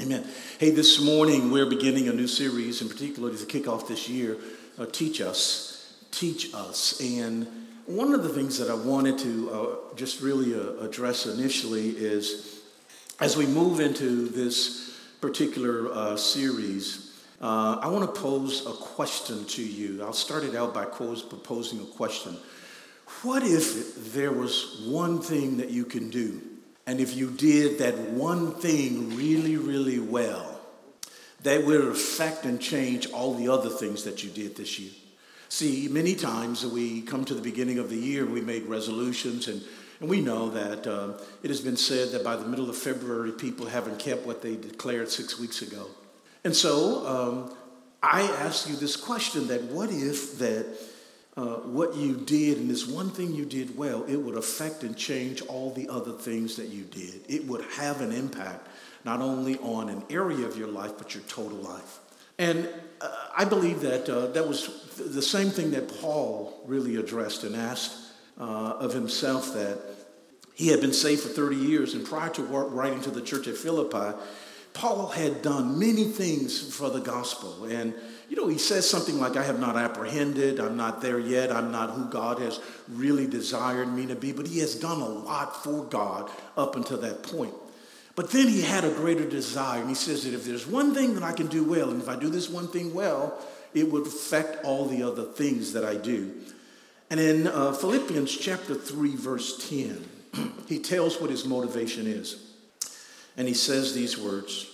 Amen. Hey, this morning we're beginning a new series, in particular to kick off this year, uh, Teach Us. Teach Us. And one of the things that I wanted to uh, just really uh, address initially is as we move into this particular uh, series, uh, I want to pose a question to you. I'll start it out by proposing a question. What if there was one thing that you can do? And if you did that one thing really, really well, that would affect and change all the other things that you did this year. See, many times we come to the beginning of the year, we make resolutions, and, and we know that uh, it has been said that by the middle of February, people haven't kept what they declared six weeks ago. And so um, I ask you this question that what if that uh, what you did and this one thing you did well, it would affect and change all the other things that you did. It would have an impact not only on an area of your life, but your total life. And uh, I believe that uh, that was the same thing that Paul really addressed and asked uh, of himself that he had been saved for 30 years, and prior to writing to the church at Philippi, Paul had done many things for the gospel. And you know, he says something like, I have not apprehended, I'm not there yet, I'm not who God has really desired me to be, but he has done a lot for God up until that point. But then he had a greater desire, and he says that if there's one thing that I can do well, and if I do this one thing well, it would affect all the other things that I do. And in uh, Philippians chapter 3, verse 10, he tells what his motivation is. And he says these words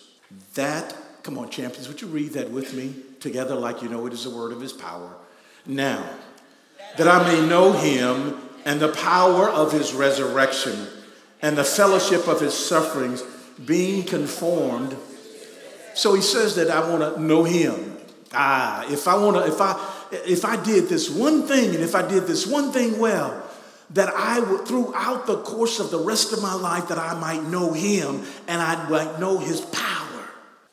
That, come on, champions, would you read that with me? Together like you know it is the word of his power. Now, that I may know him and the power of his resurrection and the fellowship of his sufferings, being conformed. So he says that I want to know him. Ah, if I want to, if I if I did this one thing and if I did this one thing well, that I would throughout the course of the rest of my life that I might know him and I might know his power.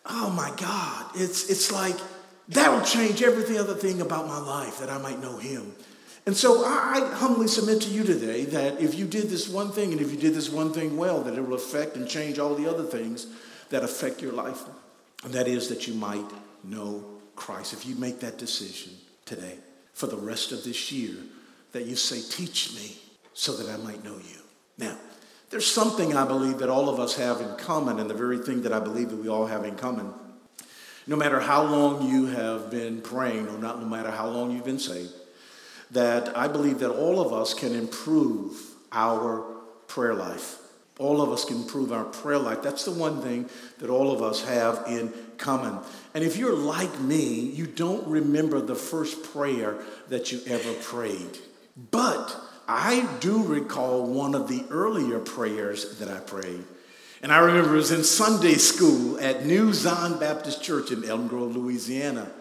Oh my God. It's it's like That'll change every other thing about my life that I might know him. And so I humbly submit to you today that if you did this one thing and if you did this one thing well, that it will affect and change all the other things that affect your life. And that is that you might know Christ. If you make that decision today for the rest of this year, that you say, Teach me so that I might know you. Now, there's something I believe that all of us have in common, and the very thing that I believe that we all have in common no matter how long you have been praying, or not no matter how long you've been saved, that I believe that all of us can improve our prayer life. All of us can improve our prayer life. That's the one thing that all of us have in common. And if you're like me, you don't remember the first prayer that you ever prayed. But I do recall one of the earlier prayers that I prayed. And I remember it was in Sunday school at New Zion Baptist Church in Elm Grove, Louisiana.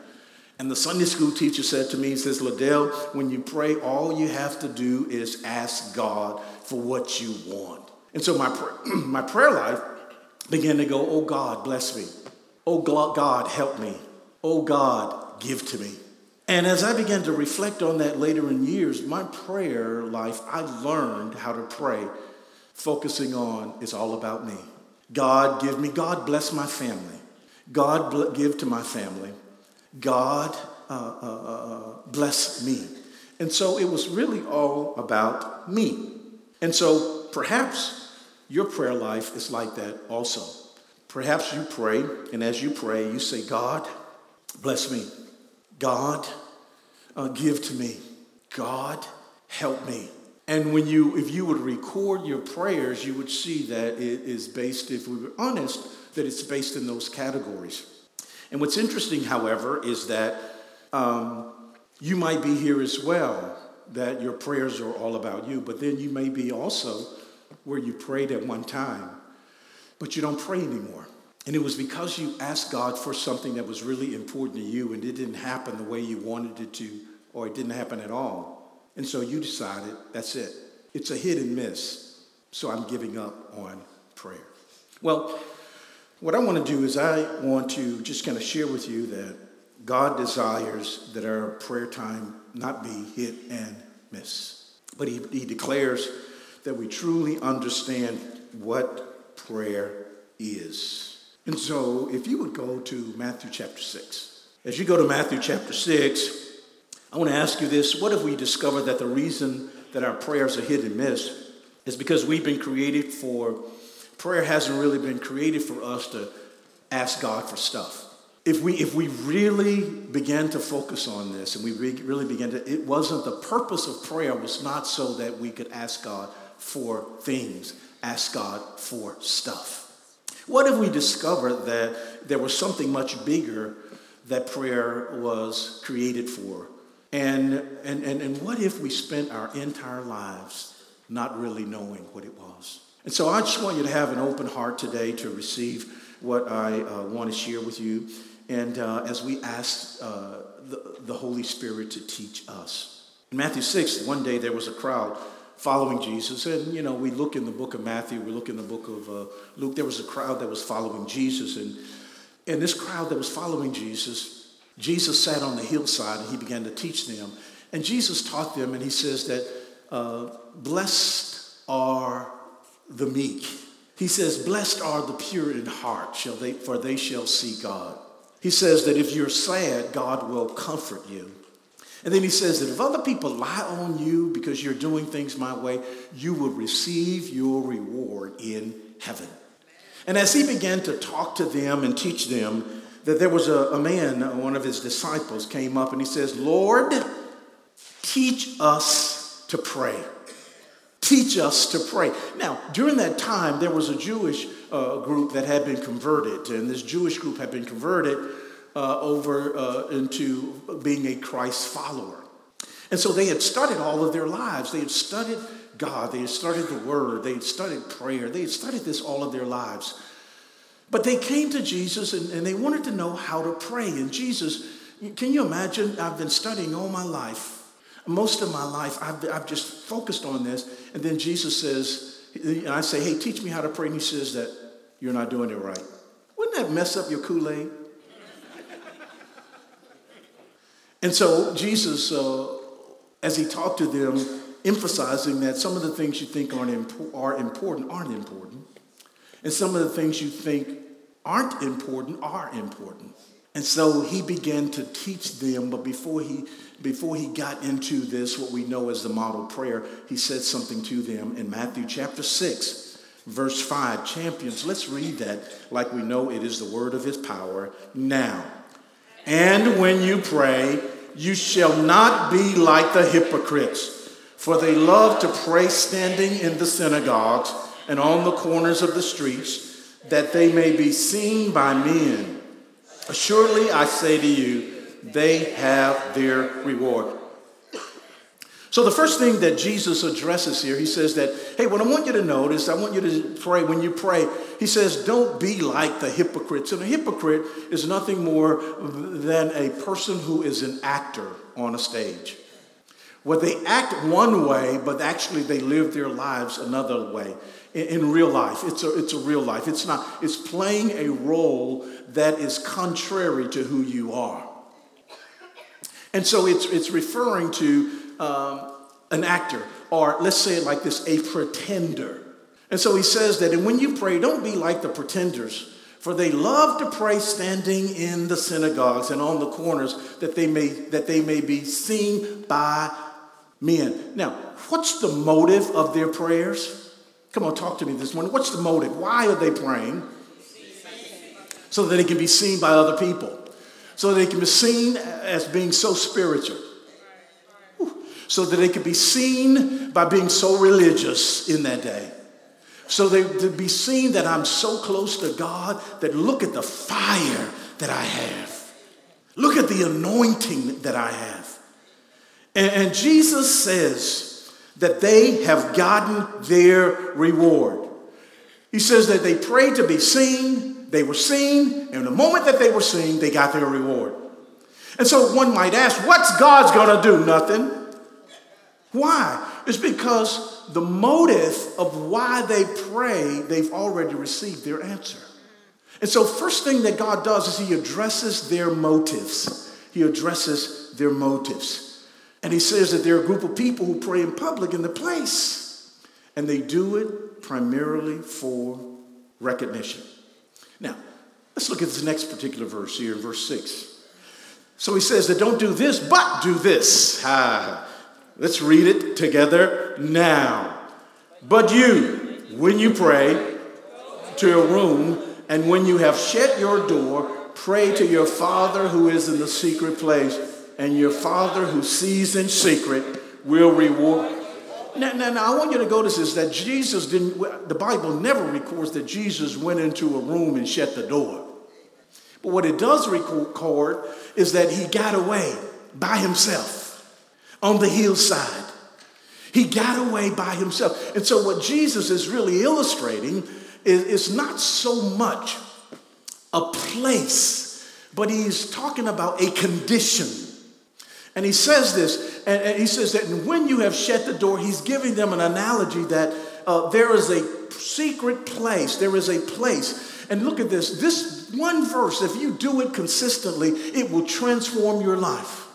And the Sunday school teacher said to me, he says, Ladell, when you pray, all you have to do is ask God for what you want. And so my, my prayer life began to go, oh God, bless me. Oh God, help me. Oh God, give to me. And as I began to reflect on that later in years, my prayer life, I learned how to pray, focusing on it's all about me. God, give me, God, bless my family. God, give to my family. God, uh, uh, uh, uh, bless me. And so it was really all about me. And so perhaps your prayer life is like that also. Perhaps you pray, and as you pray, you say, God, bless me. God, uh, give to me. God, help me. And when you, if you would record your prayers, you would see that it is based, if we were honest, that it's based in those categories. And what's interesting, however, is that um, you might be here as well, that your prayers are all about you, but then you may be also where you prayed at one time, but you don't pray anymore. And it was because you asked God for something that was really important to you and it didn't happen the way you wanted it to, or it didn't happen at all. And so you decided, that's it. It's a hit and miss. So I'm giving up on prayer. Well, what I want to do is I want to just kind of share with you that God desires that our prayer time not be hit and miss. But he, he declares that we truly understand what prayer is. And so, if you would go to Matthew chapter 6. As you go to Matthew chapter 6, I want to ask you this. What if we discover that the reason that our prayers are hit and miss is because we've been created for, prayer hasn't really been created for us to ask God for stuff. If we, if we really began to focus on this and we really began to, it wasn't the purpose of prayer was not so that we could ask God for things, ask God for stuff. What if we discovered that there was something much bigger that prayer was created for? And, and, and, and what if we spent our entire lives not really knowing what it was? And so I just want you to have an open heart today to receive what I uh, want to share with you. And uh, as we ask uh, the, the Holy Spirit to teach us. In Matthew 6, one day there was a crowd following Jesus. And, you know, we look in the book of Matthew, we look in the book of uh, Luke, there was a crowd that was following Jesus. And, and this crowd that was following Jesus Jesus sat on the hillside and he began to teach them. And Jesus taught them, and he says that uh, blessed are the meek. He says, Blessed are the pure in heart, shall they, for they shall see God. He says that if you're sad, God will comfort you. And then he says that if other people lie on you because you're doing things my way, you will receive your reward in heaven. And as he began to talk to them and teach them, that there was a, a man, one of his disciples, came up and he says, Lord, teach us to pray. Teach us to pray. Now, during that time, there was a Jewish uh, group that had been converted, and this Jewish group had been converted uh, over uh, into being a Christ follower. And so they had studied all of their lives. They had studied God, they had studied the Word, they had studied prayer, they had studied this all of their lives. But they came to Jesus and, and they wanted to know how to pray. And Jesus, can you imagine? I've been studying all my life. Most of my life, I've, I've just focused on this. And then Jesus says, and I say, hey, teach me how to pray. And he says that you're not doing it right. Wouldn't that mess up your Kool Aid? and so Jesus, uh, as he talked to them, emphasizing that some of the things you think aren't are important aren't important. And some of the things you think aren't important are important. And so he began to teach them, but before he before he got into this, what we know as the model prayer, he said something to them in Matthew chapter 6, verse 5. Champions, let's read that like we know it is the word of his power now. And when you pray, you shall not be like the hypocrites, for they love to pray standing in the synagogues and on the corners of the streets, that they may be seen by men. Assuredly, I say to you, they have their reward. So, the first thing that Jesus addresses here, he says that, hey, what I want you to notice, I want you to pray, when you pray, he says, don't be like the hypocrites. And a hypocrite is nothing more than a person who is an actor on a stage. Where they act one way, but actually they live their lives another way in, real life. It's a, it's a real life. It's not, it's playing a role that is contrary to who you are. And so it's, it's referring to um, an actor, or let's say it like this a pretender. And so he says that, and when you pray, don't be like the pretenders, for they love to pray standing in the synagogues and on the corners that they may, that they may be seen by men. Now, what's the motive of their prayers? Come on, talk to me this morning. What's the motive? Why are they praying? So that they can be seen by other people. So that they can be seen as being so spiritual. So that they can be seen by being so religious in that day. So they to be seen that I'm so close to God that look at the fire that I have. Look at the anointing that I have. And, and Jesus says, that they have gotten their reward. He says that they prayed to be seen, they were seen, and the moment that they were seen, they got their reward. And so one might ask, what's God's gonna do? Nothing. Why? It's because the motive of why they pray, they've already received their answer. And so, first thing that God does is He addresses their motives. He addresses their motives. And he says that there are a group of people who pray in public in the place, and they do it primarily for recognition. Now, Let's look at this next particular verse here verse 6. So he says that don't do this, but do this. Ah, let's read it together now. But you, when you pray, to your room, and when you have shut your door, pray to your Father who is in the secret place, and your Father who sees in secret will reward. Now, now, now, I want you to notice this that Jesus didn't, the Bible never records that Jesus went into a room and shut the door. But what it does record is that he got away by himself on the hillside. He got away by himself. And so, what Jesus is really illustrating is, is not so much a place, but he's talking about a condition. And he says this, and, and he says that when you have shut the door, he's giving them an analogy that uh, there is a secret place, there is a place. And look at this this one verse, if you do it consistently, it will transform your life.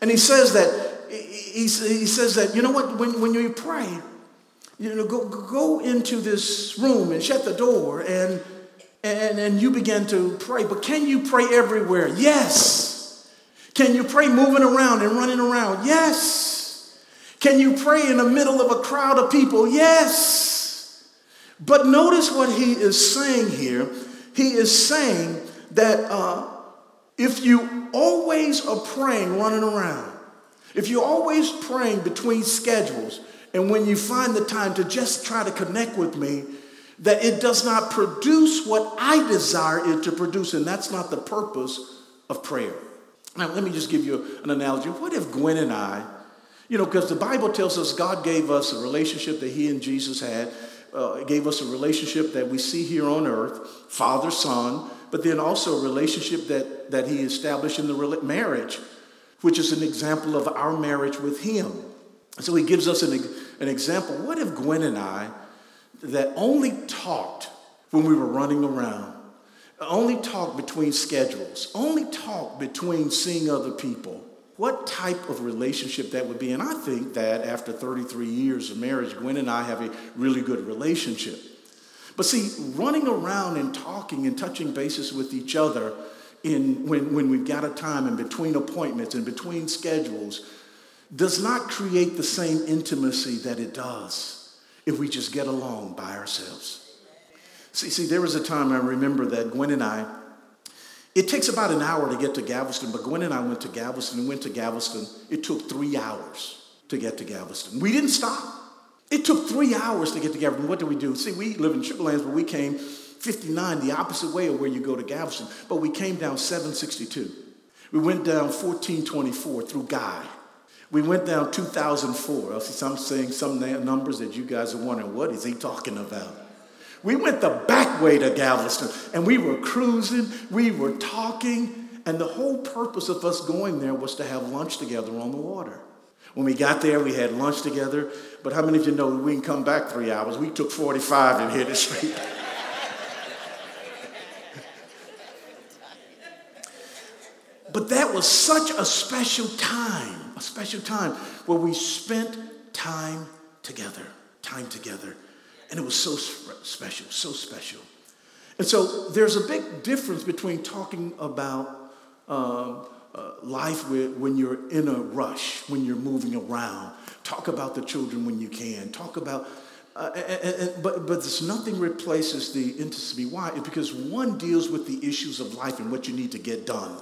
And he says that, he, he says that, you know what, when, when you pray, you know, go, go into this room and shut the door and, and, and you begin to pray. But can you pray everywhere? Yes. Can you pray moving around and running around? Yes. Can you pray in the middle of a crowd of people? Yes. But notice what he is saying here. He is saying that uh, if you always are praying running around, if you're always praying between schedules, and when you find the time to just try to connect with me, that it does not produce what I desire it to produce, and that's not the purpose of prayer. Now, let me just give you an analogy. What if Gwen and I, you know, because the Bible tells us God gave us a relationship that He and Jesus had, uh, gave us a relationship that we see here on earth, father son, but then also a relationship that, that He established in the marriage, which is an example of our marriage with Him. So he gives us an, an example. What if Gwen and I, that only talked when we were running around, only talk between schedules, only talk between seeing other people, what type of relationship that would be? And I think that after 33 years of marriage, Gwen and I have a really good relationship. But see, running around and talking and touching bases with each other in, when, when we've got a time in between appointments and between schedules does not create the same intimacy that it does if we just get along by ourselves. See, see, there was a time I remember that Gwen and I, it takes about an hour to get to Galveston, but Gwen and I went to Galveston and went to Galveston. It took three hours to get to Galveston. We didn't stop. It took three hours to get to Galveston. What did we do? See, we live in Triple Lands, but we came 59, the opposite way of where you go to Galveston, but we came down 762. We went down 1424 through Guy. We went down 2004. I see some saying some numbers that you guys are wondering, what is he talking about? We went the back way to Galveston and we were cruising, we were talking, and the whole purpose of us going there was to have lunch together on the water. When we got there, we had lunch together, but how many of you know we didn't come back three hours? We took 45 and hit it straight. but that was such a special time a special time where we spent time together, time together. And it was so special, so special. And so there's a big difference between talking about uh, uh, life when you're in a rush, when you're moving around. Talk about the children when you can. Talk about, uh, and, and, but, but there's nothing replaces the intimacy. Why? Because one deals with the issues of life and what you need to get done.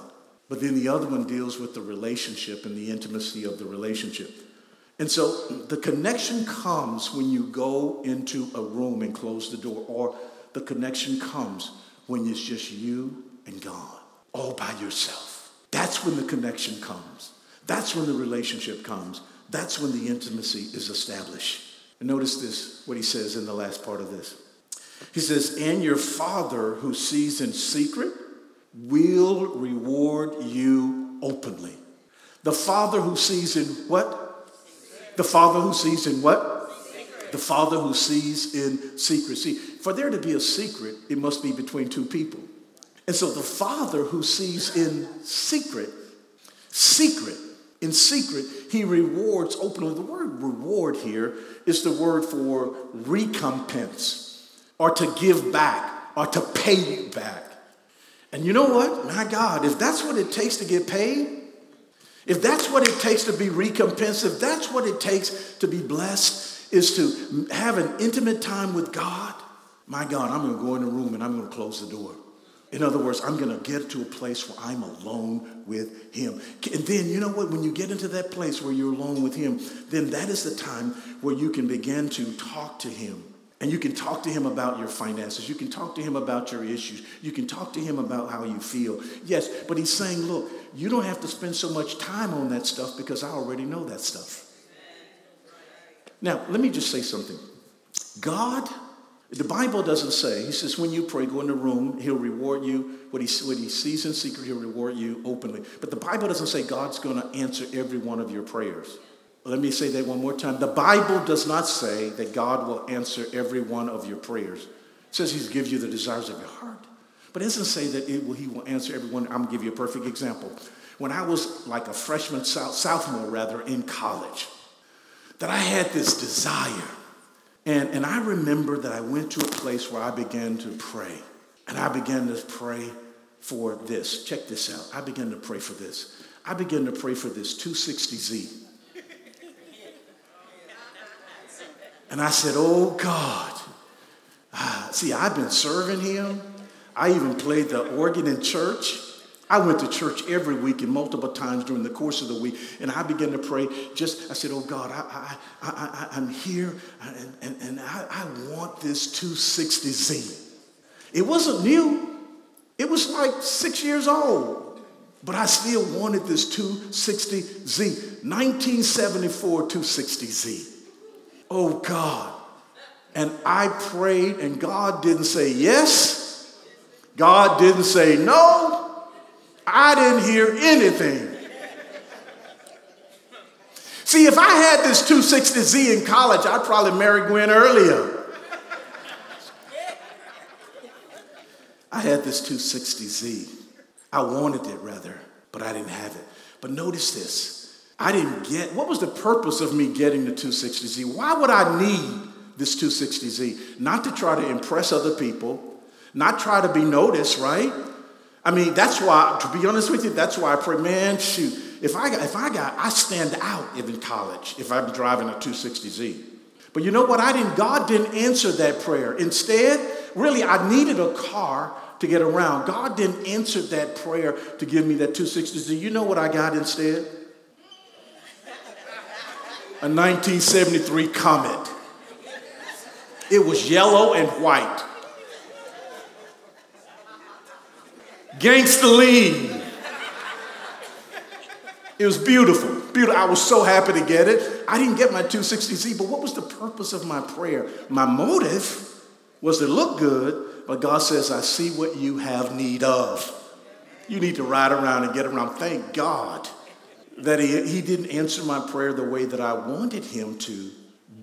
But then the other one deals with the relationship and the intimacy of the relationship. And so the connection comes when you go into a room and close the door, or the connection comes when it's just you and God, all by yourself. That's when the connection comes. That's when the relationship comes. That's when the intimacy is established. And notice this, what he says in the last part of this. He says, And your Father who sees in secret will reward you openly. The Father who sees in what? The Father who sees in what? The Father who sees in secrecy. For there to be a secret, it must be between two people. And so the Father who sees in secret, secret, in secret, he rewards openly. The word reward here is the word for recompense or to give back or to pay you back. And you know what? My God, if that's what it takes to get paid, if that's what it takes to be recompensed, if that's what it takes to be blessed, is to have an intimate time with God, my God, I'm going to go in the room and I'm going to close the door. In other words, I'm going to get to a place where I'm alone with Him. And then, you know what? When you get into that place where you're alone with Him, then that is the time where you can begin to talk to Him. And you can talk to Him about your finances. You can talk to Him about your issues. You can talk to Him about how you feel. Yes, but He's saying, look, you don't have to spend so much time on that stuff because I already know that stuff. Now, let me just say something. God the Bible doesn't say, he says, when you pray, go in the room, he'll reward you. What he, what he sees in secret, he'll reward you openly. But the Bible doesn't say God's going to answer every one of your prayers. Let me say that one more time. The Bible does not say that God will answer every one of your prayers. It says he gives you the desires of your heart. But it doesn't say that it will, he will answer every one. I'm going to give you a perfect example. When I was like a freshman, sophomore rather, in college, that I had this desire and, and I remember that I went to a place where I began to pray. And I began to pray for this. Check this out. I began to pray for this. I began to pray for this 260Z. And I said, Oh God. Ah, see, I've been serving him. I even played the organ in church. I went to church every week and multiple times during the course of the week, and I began to pray. Just, I said, Oh God, I, I, I, am here, and, and, and I, I want this 260Z. It wasn't new, it was like six years old, but I still wanted this 260Z. 1974 260Z. Oh God. And I prayed, and God didn't say yes, God didn't say no. I didn't hear anything. See, if I had this 260Z in college, I'd probably marry Gwen earlier. I had this 260Z. I wanted it rather, but I didn't have it. But notice this. I didn't get, what was the purpose of me getting the 260Z? Why would I need this 260Z? Not to try to impress other people, not try to be noticed, right? I mean, that's why, to be honest with you, that's why I pray, man, shoot, if I got, if I got, I stand out in college if I'm driving a 260Z. But you know what? I didn't, God didn't answer that prayer. Instead, really, I needed a car to get around. God didn't answer that prayer to give me that 260Z. You know what I got instead? A 1973 Comet. It was yellow and white. Gangsta Lean. It was beautiful. Beautiful. I was so happy to get it. I didn't get my 260Z, but what was the purpose of my prayer? My motive was to look good, but God says, I see what you have need of. You need to ride around and get around. Thank God that he, he didn't answer my prayer the way that I wanted him to,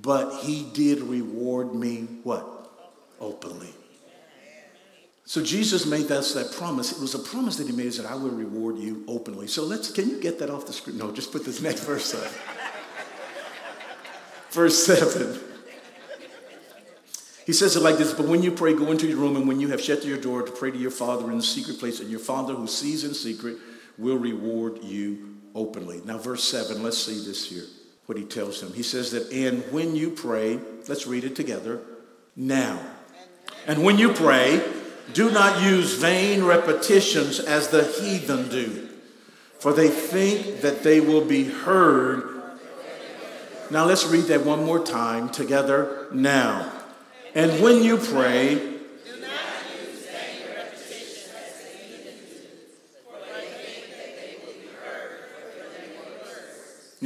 but he did reward me what? Openly. So Jesus made us that promise. It was a promise that he made that I will reward you openly. So let's, can you get that off the screen? No, just put this next verse up. verse 7. He says it like this, but when you pray, go into your room, and when you have shut your door, to pray to your Father in the secret place, and your Father who sees in secret will reward you openly. Now, verse 7, let's see this here, what he tells them. He says that, and when you pray, let's read it together, now. And when you pray, do not use vain repetitions as the heathen do, for they think that they will be heard. Now let's read that one more time together now. And when you pray,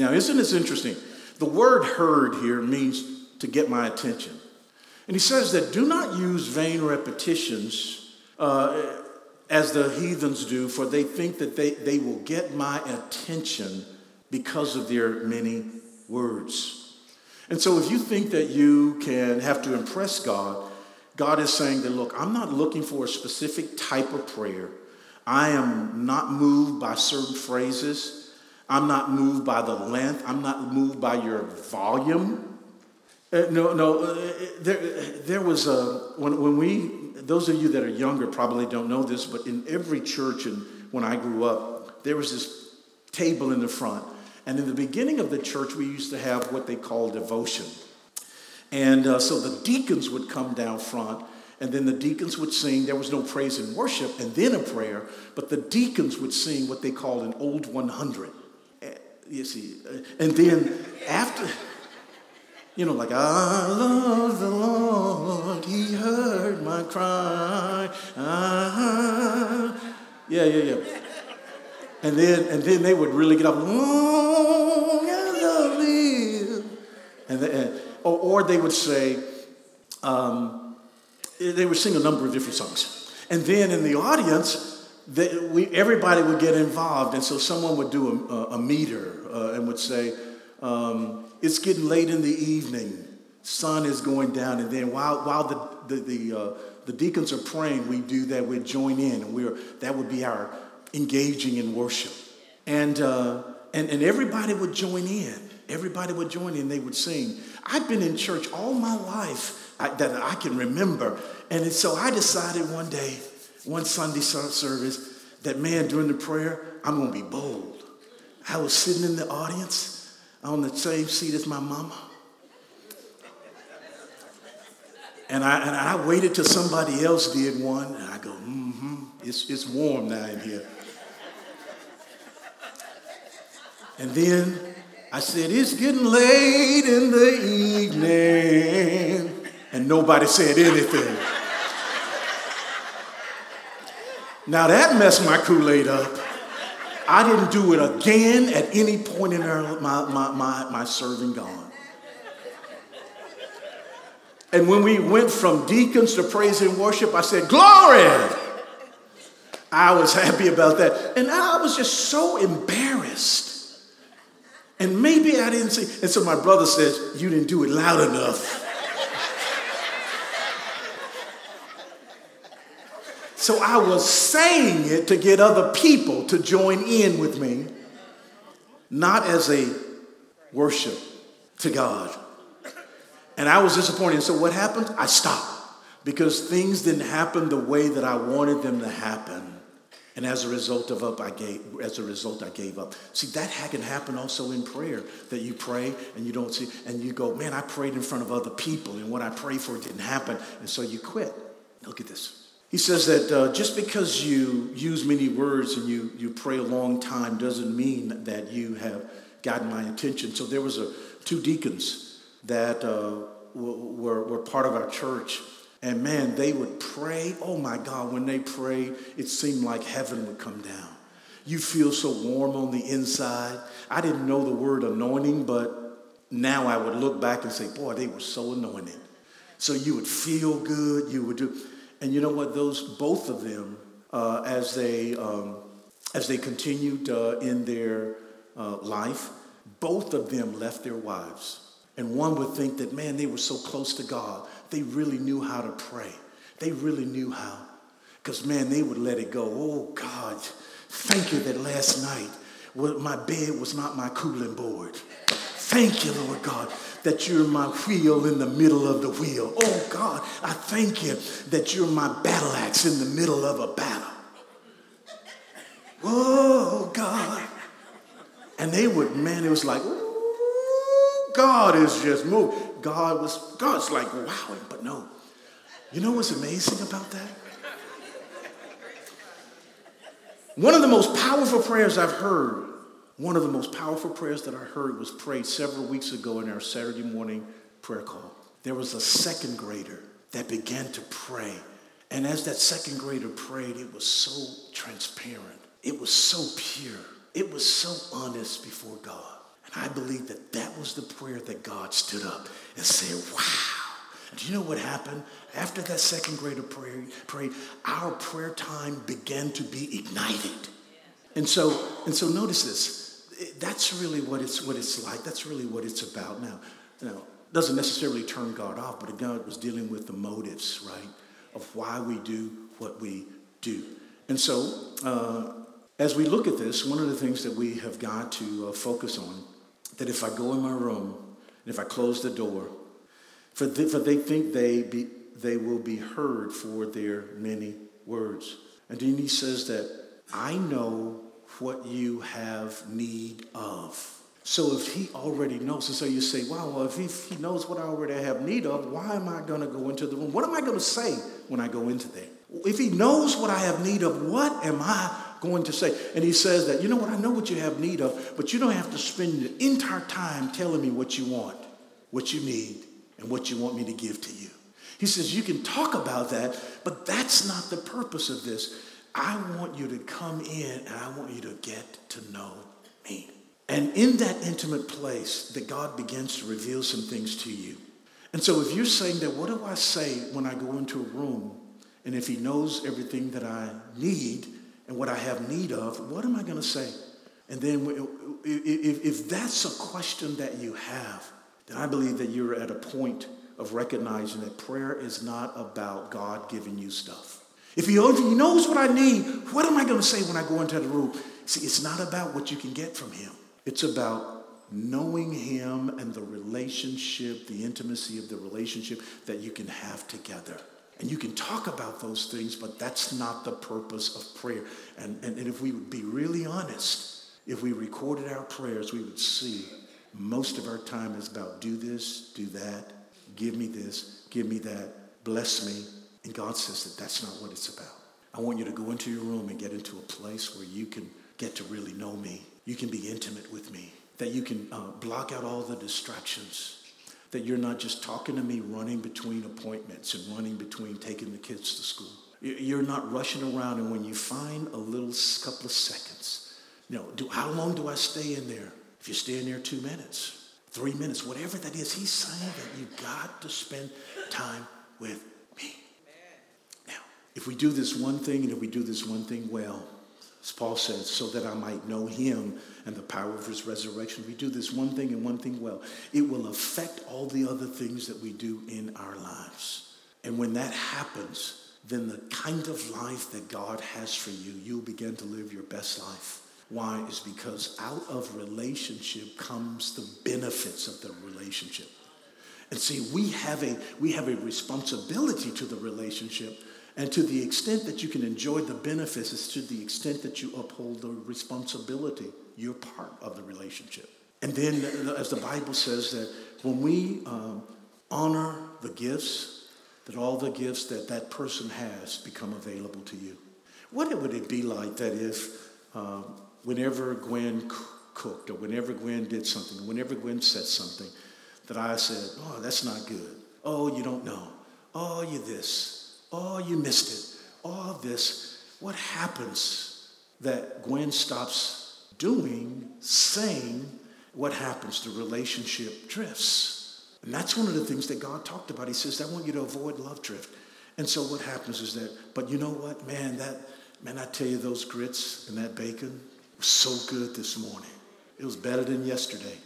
Now, isn't this interesting? The word heard here means to get my attention. And he says that do not use vain repetitions uh, as the heathens do, for they think that they, they will get my attention because of their many words. And so if you think that you can have to impress God, God is saying that, look, I'm not looking for a specific type of prayer. I am not moved by certain phrases. I'm not moved by the length. I'm not moved by your volume. Uh, no, no. Uh, there, there was a when, when we. Those of you that are younger probably don't know this, but in every church and when I grew up, there was this table in the front, and in the beginning of the church, we used to have what they call devotion, and uh, so the deacons would come down front, and then the deacons would sing. There was no praise and worship, and then a prayer, but the deacons would sing what they called an old 100. You see, uh, and then after. You know, like, I love the Lord, He heard my cry. Ah. Yeah, yeah, yeah. And then, and then they would really get up, long I live. And, and or, or, they would say, um, they would sing a number of different songs. And then in the audience, they, we, everybody would get involved. And so someone would do a, a meter uh, and would say, um, it's getting late in the evening. Sun is going down. And then while, while the, the, the, uh, the deacons are praying, we do that. We join in. And we're, that would be our engaging in worship. And, uh, and, and everybody would join in. Everybody would join in. They would sing. I've been in church all my life I, that I can remember. And so I decided one day, one Sunday service, that man, during the prayer, I'm going to be bold. I was sitting in the audience on the same seat as my mama. And I, and I waited till somebody else did one, and I go, mm-hmm, it's, it's warm now in here. And then I said, it's getting late in the evening. And nobody said anything. Now that messed my Kool-Aid up. I didn't do it again at any point in my, my, my, my serving God. And when we went from deacons to praise and worship, I said, Glory! I was happy about that. And I was just so embarrassed. And maybe I didn't say, and so my brother says, You didn't do it loud enough. So I was saying it to get other people to join in with me, not as a worship to God. And I was disappointed. So what happened? I stopped because things didn't happen the way that I wanted them to happen. And as a result of up, I gave. As a result, I gave up. See, that can happen also in prayer. That you pray and you don't see, and you go, "Man, I prayed in front of other people, and what I prayed for didn't happen," and so you quit. Look at this. He says that uh, just because you use many words and you, you pray a long time doesn't mean that you have gotten my attention. So there was a, two deacons that uh, were, were part of our church. And man, they would pray. Oh my God, when they prayed, it seemed like heaven would come down. You feel so warm on the inside. I didn't know the word anointing, but now I would look back and say, boy, they were so anointed. So you would feel good. You would do. And you know what? Those both of them, uh, as they um, as they continued uh, in their uh, life, both of them left their wives. And one would think that, man, they were so close to God. They really knew how to pray. They really knew how. Because, man, they would let it go. Oh, God, thank you that last night my bed was not my cooling board. Thank you, Lord God, that you're my wheel in the middle of the wheel. Oh God, I thank you that you're my battle axe in the middle of a battle. Oh God. And they would, man, it was like, God is just moved. God was, God's like wow, but no. You know what's amazing about that? One of the most powerful prayers I've heard one of the most powerful prayers that I heard was prayed several weeks ago in our Saturday morning prayer call. There was a second grader that began to pray. And as that second grader prayed, it was so transparent. It was so pure. It was so honest before God. And I believe that that was the prayer that God stood up and said, wow. Do you know what happened? After that second grader prayed, prayed, our prayer time began to be ignited. And so, and so notice this that's really what it's what it's like. That's really what it's about. Now, know, doesn't necessarily turn God off, but God was dealing with the motives, right, of why we do what we do. And so, uh, as we look at this, one of the things that we have got to uh, focus on that if I go in my room and if I close the door, For, for they think they, be, they will be heard for their many words. And then he says that I know what you have need of. So if he already knows, and so you say, wow, well, if he, if he knows what I already have need of, why am I going to go into the room? What am I going to say when I go into there? If he knows what I have need of, what am I going to say? And he says that, you know what, I know what you have need of, but you don't have to spend the entire time telling me what you want, what you need, and what you want me to give to you. He says, you can talk about that, but that's not the purpose of this. I want you to come in and I want you to get to know me. And in that intimate place, that God begins to reveal some things to you. And so if you're saying that, what do I say when I go into a room? And if he knows everything that I need and what I have need of, what am I going to say? And then if, that's a question that you have, then I believe that you're at a point of recognizing that prayer is not about God giving you stuff. If he, he knows what I need, what am I going to say when I go into the room? See, it's not about what you can get from him. It's about knowing him and the relationship, the intimacy of the relationship that you can have together. And you can talk about those things, but that's not the purpose of prayer. And, and, and if we would be really honest, if we recorded our prayers, we would see most of our time is about do this, do that, give me this, give me that, bless me. And God says that that's not what it's about. I want you to go into your room and get into a place where you can get to really know me you can be intimate with me, that you can uh, block out all the distractions, that you're not just talking to me running between appointments and running between taking the kids to school. You're not rushing around, and when you find a little couple of seconds, you know, do, how long do I stay in there? If you stay in there two minutes, three minutes, whatever that is, he's saying that you've got to spend time with me. If we do this one thing, and if we do this one thing well, as Paul says, so that I might know him and the power of his resurrection. If We do this one thing and one thing well. It will affect all the other things that we do in our lives. And when that happens, then the kind of life that God has for you, you'll begin to live your best life. Why? Is because out of relationship comes the benefits of the relationship. And see, we have a we have a responsibility to the relationship and to the extent that you can enjoy the benefits is to the extent that you uphold the responsibility. You're part of the relationship. And then, as the Bible says, that when we um, honor the gifts, that all the gifts that that person has become available to you. What would it be like that if, um, whenever Gwen c- cooked, or whenever Gwen did something, whenever Gwen said something, that I said, "Oh, that's not good. Oh, you don't know. Oh, you this." Oh, you missed it. All this. What happens that Gwen stops doing, saying, what happens? The relationship drifts. And that's one of the things that God talked about. He says, I want you to avoid love drift. And so what happens is that, but you know what, man, that, man, I tell you, those grits and that bacon was so good this morning. It was better than yesterday.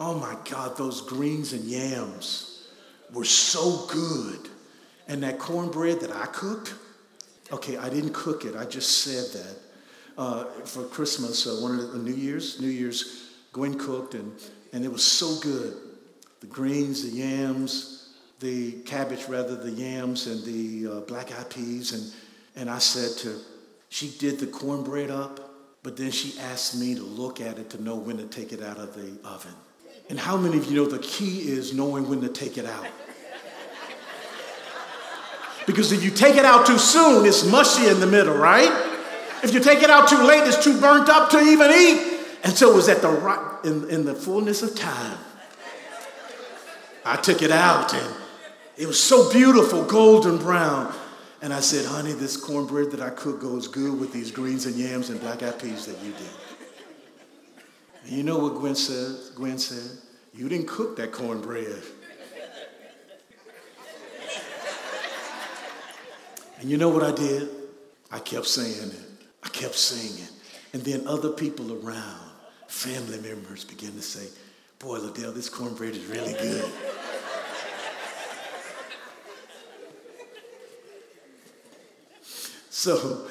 Oh my God, those greens and yams were so good. And that cornbread that I cooked, okay, I didn't cook it, I just said that. Uh, for Christmas, uh, one of the New Year's, New Year's, Gwen cooked, and, and it was so good. The greens, the yams, the cabbage, rather, the yams, and the uh, black eyed peas. And, and I said to, she did the cornbread up, but then she asked me to look at it to know when to take it out of the oven. And how many of you know the key is knowing when to take it out? Because if you take it out too soon, it's mushy in the middle, right? If you take it out too late, it's too burnt up to even eat. And so it was at the right, in, in the fullness of time. I took it out and it was so beautiful, golden brown. And I said, honey, this cornbread that I cook goes good with these greens and yams and black eyed peas that you did. And you know what Gwen said? Gwen said, you didn't cook that cornbread. And you know what I did? I kept saying it. I kept saying it. And then other people around, family members, began to say, Boy, Ladell, this cornbread is really good. so,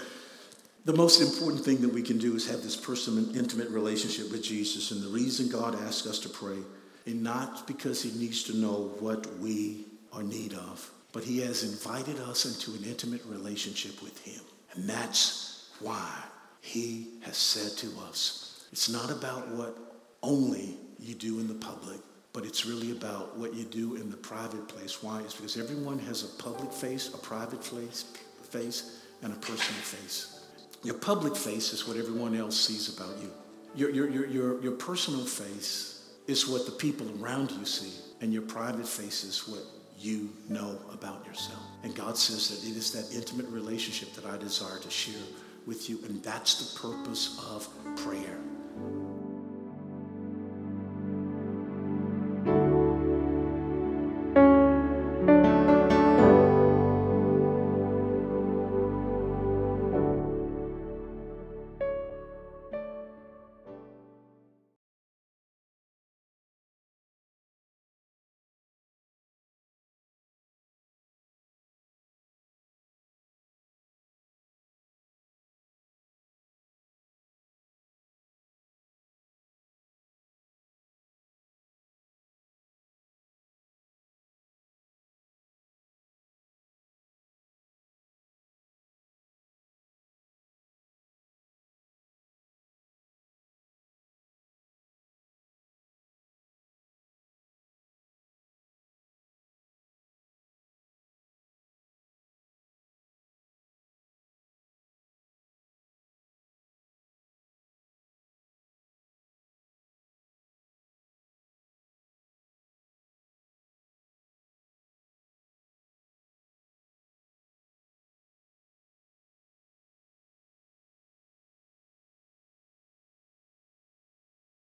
the most important thing that we can do is have this personal, intimate relationship with Jesus. And the reason God asks us to pray is not because He needs to know what we or need of. But he has invited us into an intimate relationship with him. And that's why he has said to us, it's not about what only you do in the public, but it's really about what you do in the private place. Why? It's because everyone has a public face, a private face, face, and a personal face. Your public face is what everyone else sees about you. Your, your, your, your, your personal face is what the people around you see, and your private face is what you know about yourself. And God says that it is that intimate relationship that I desire to share with you, and that's the purpose of prayer.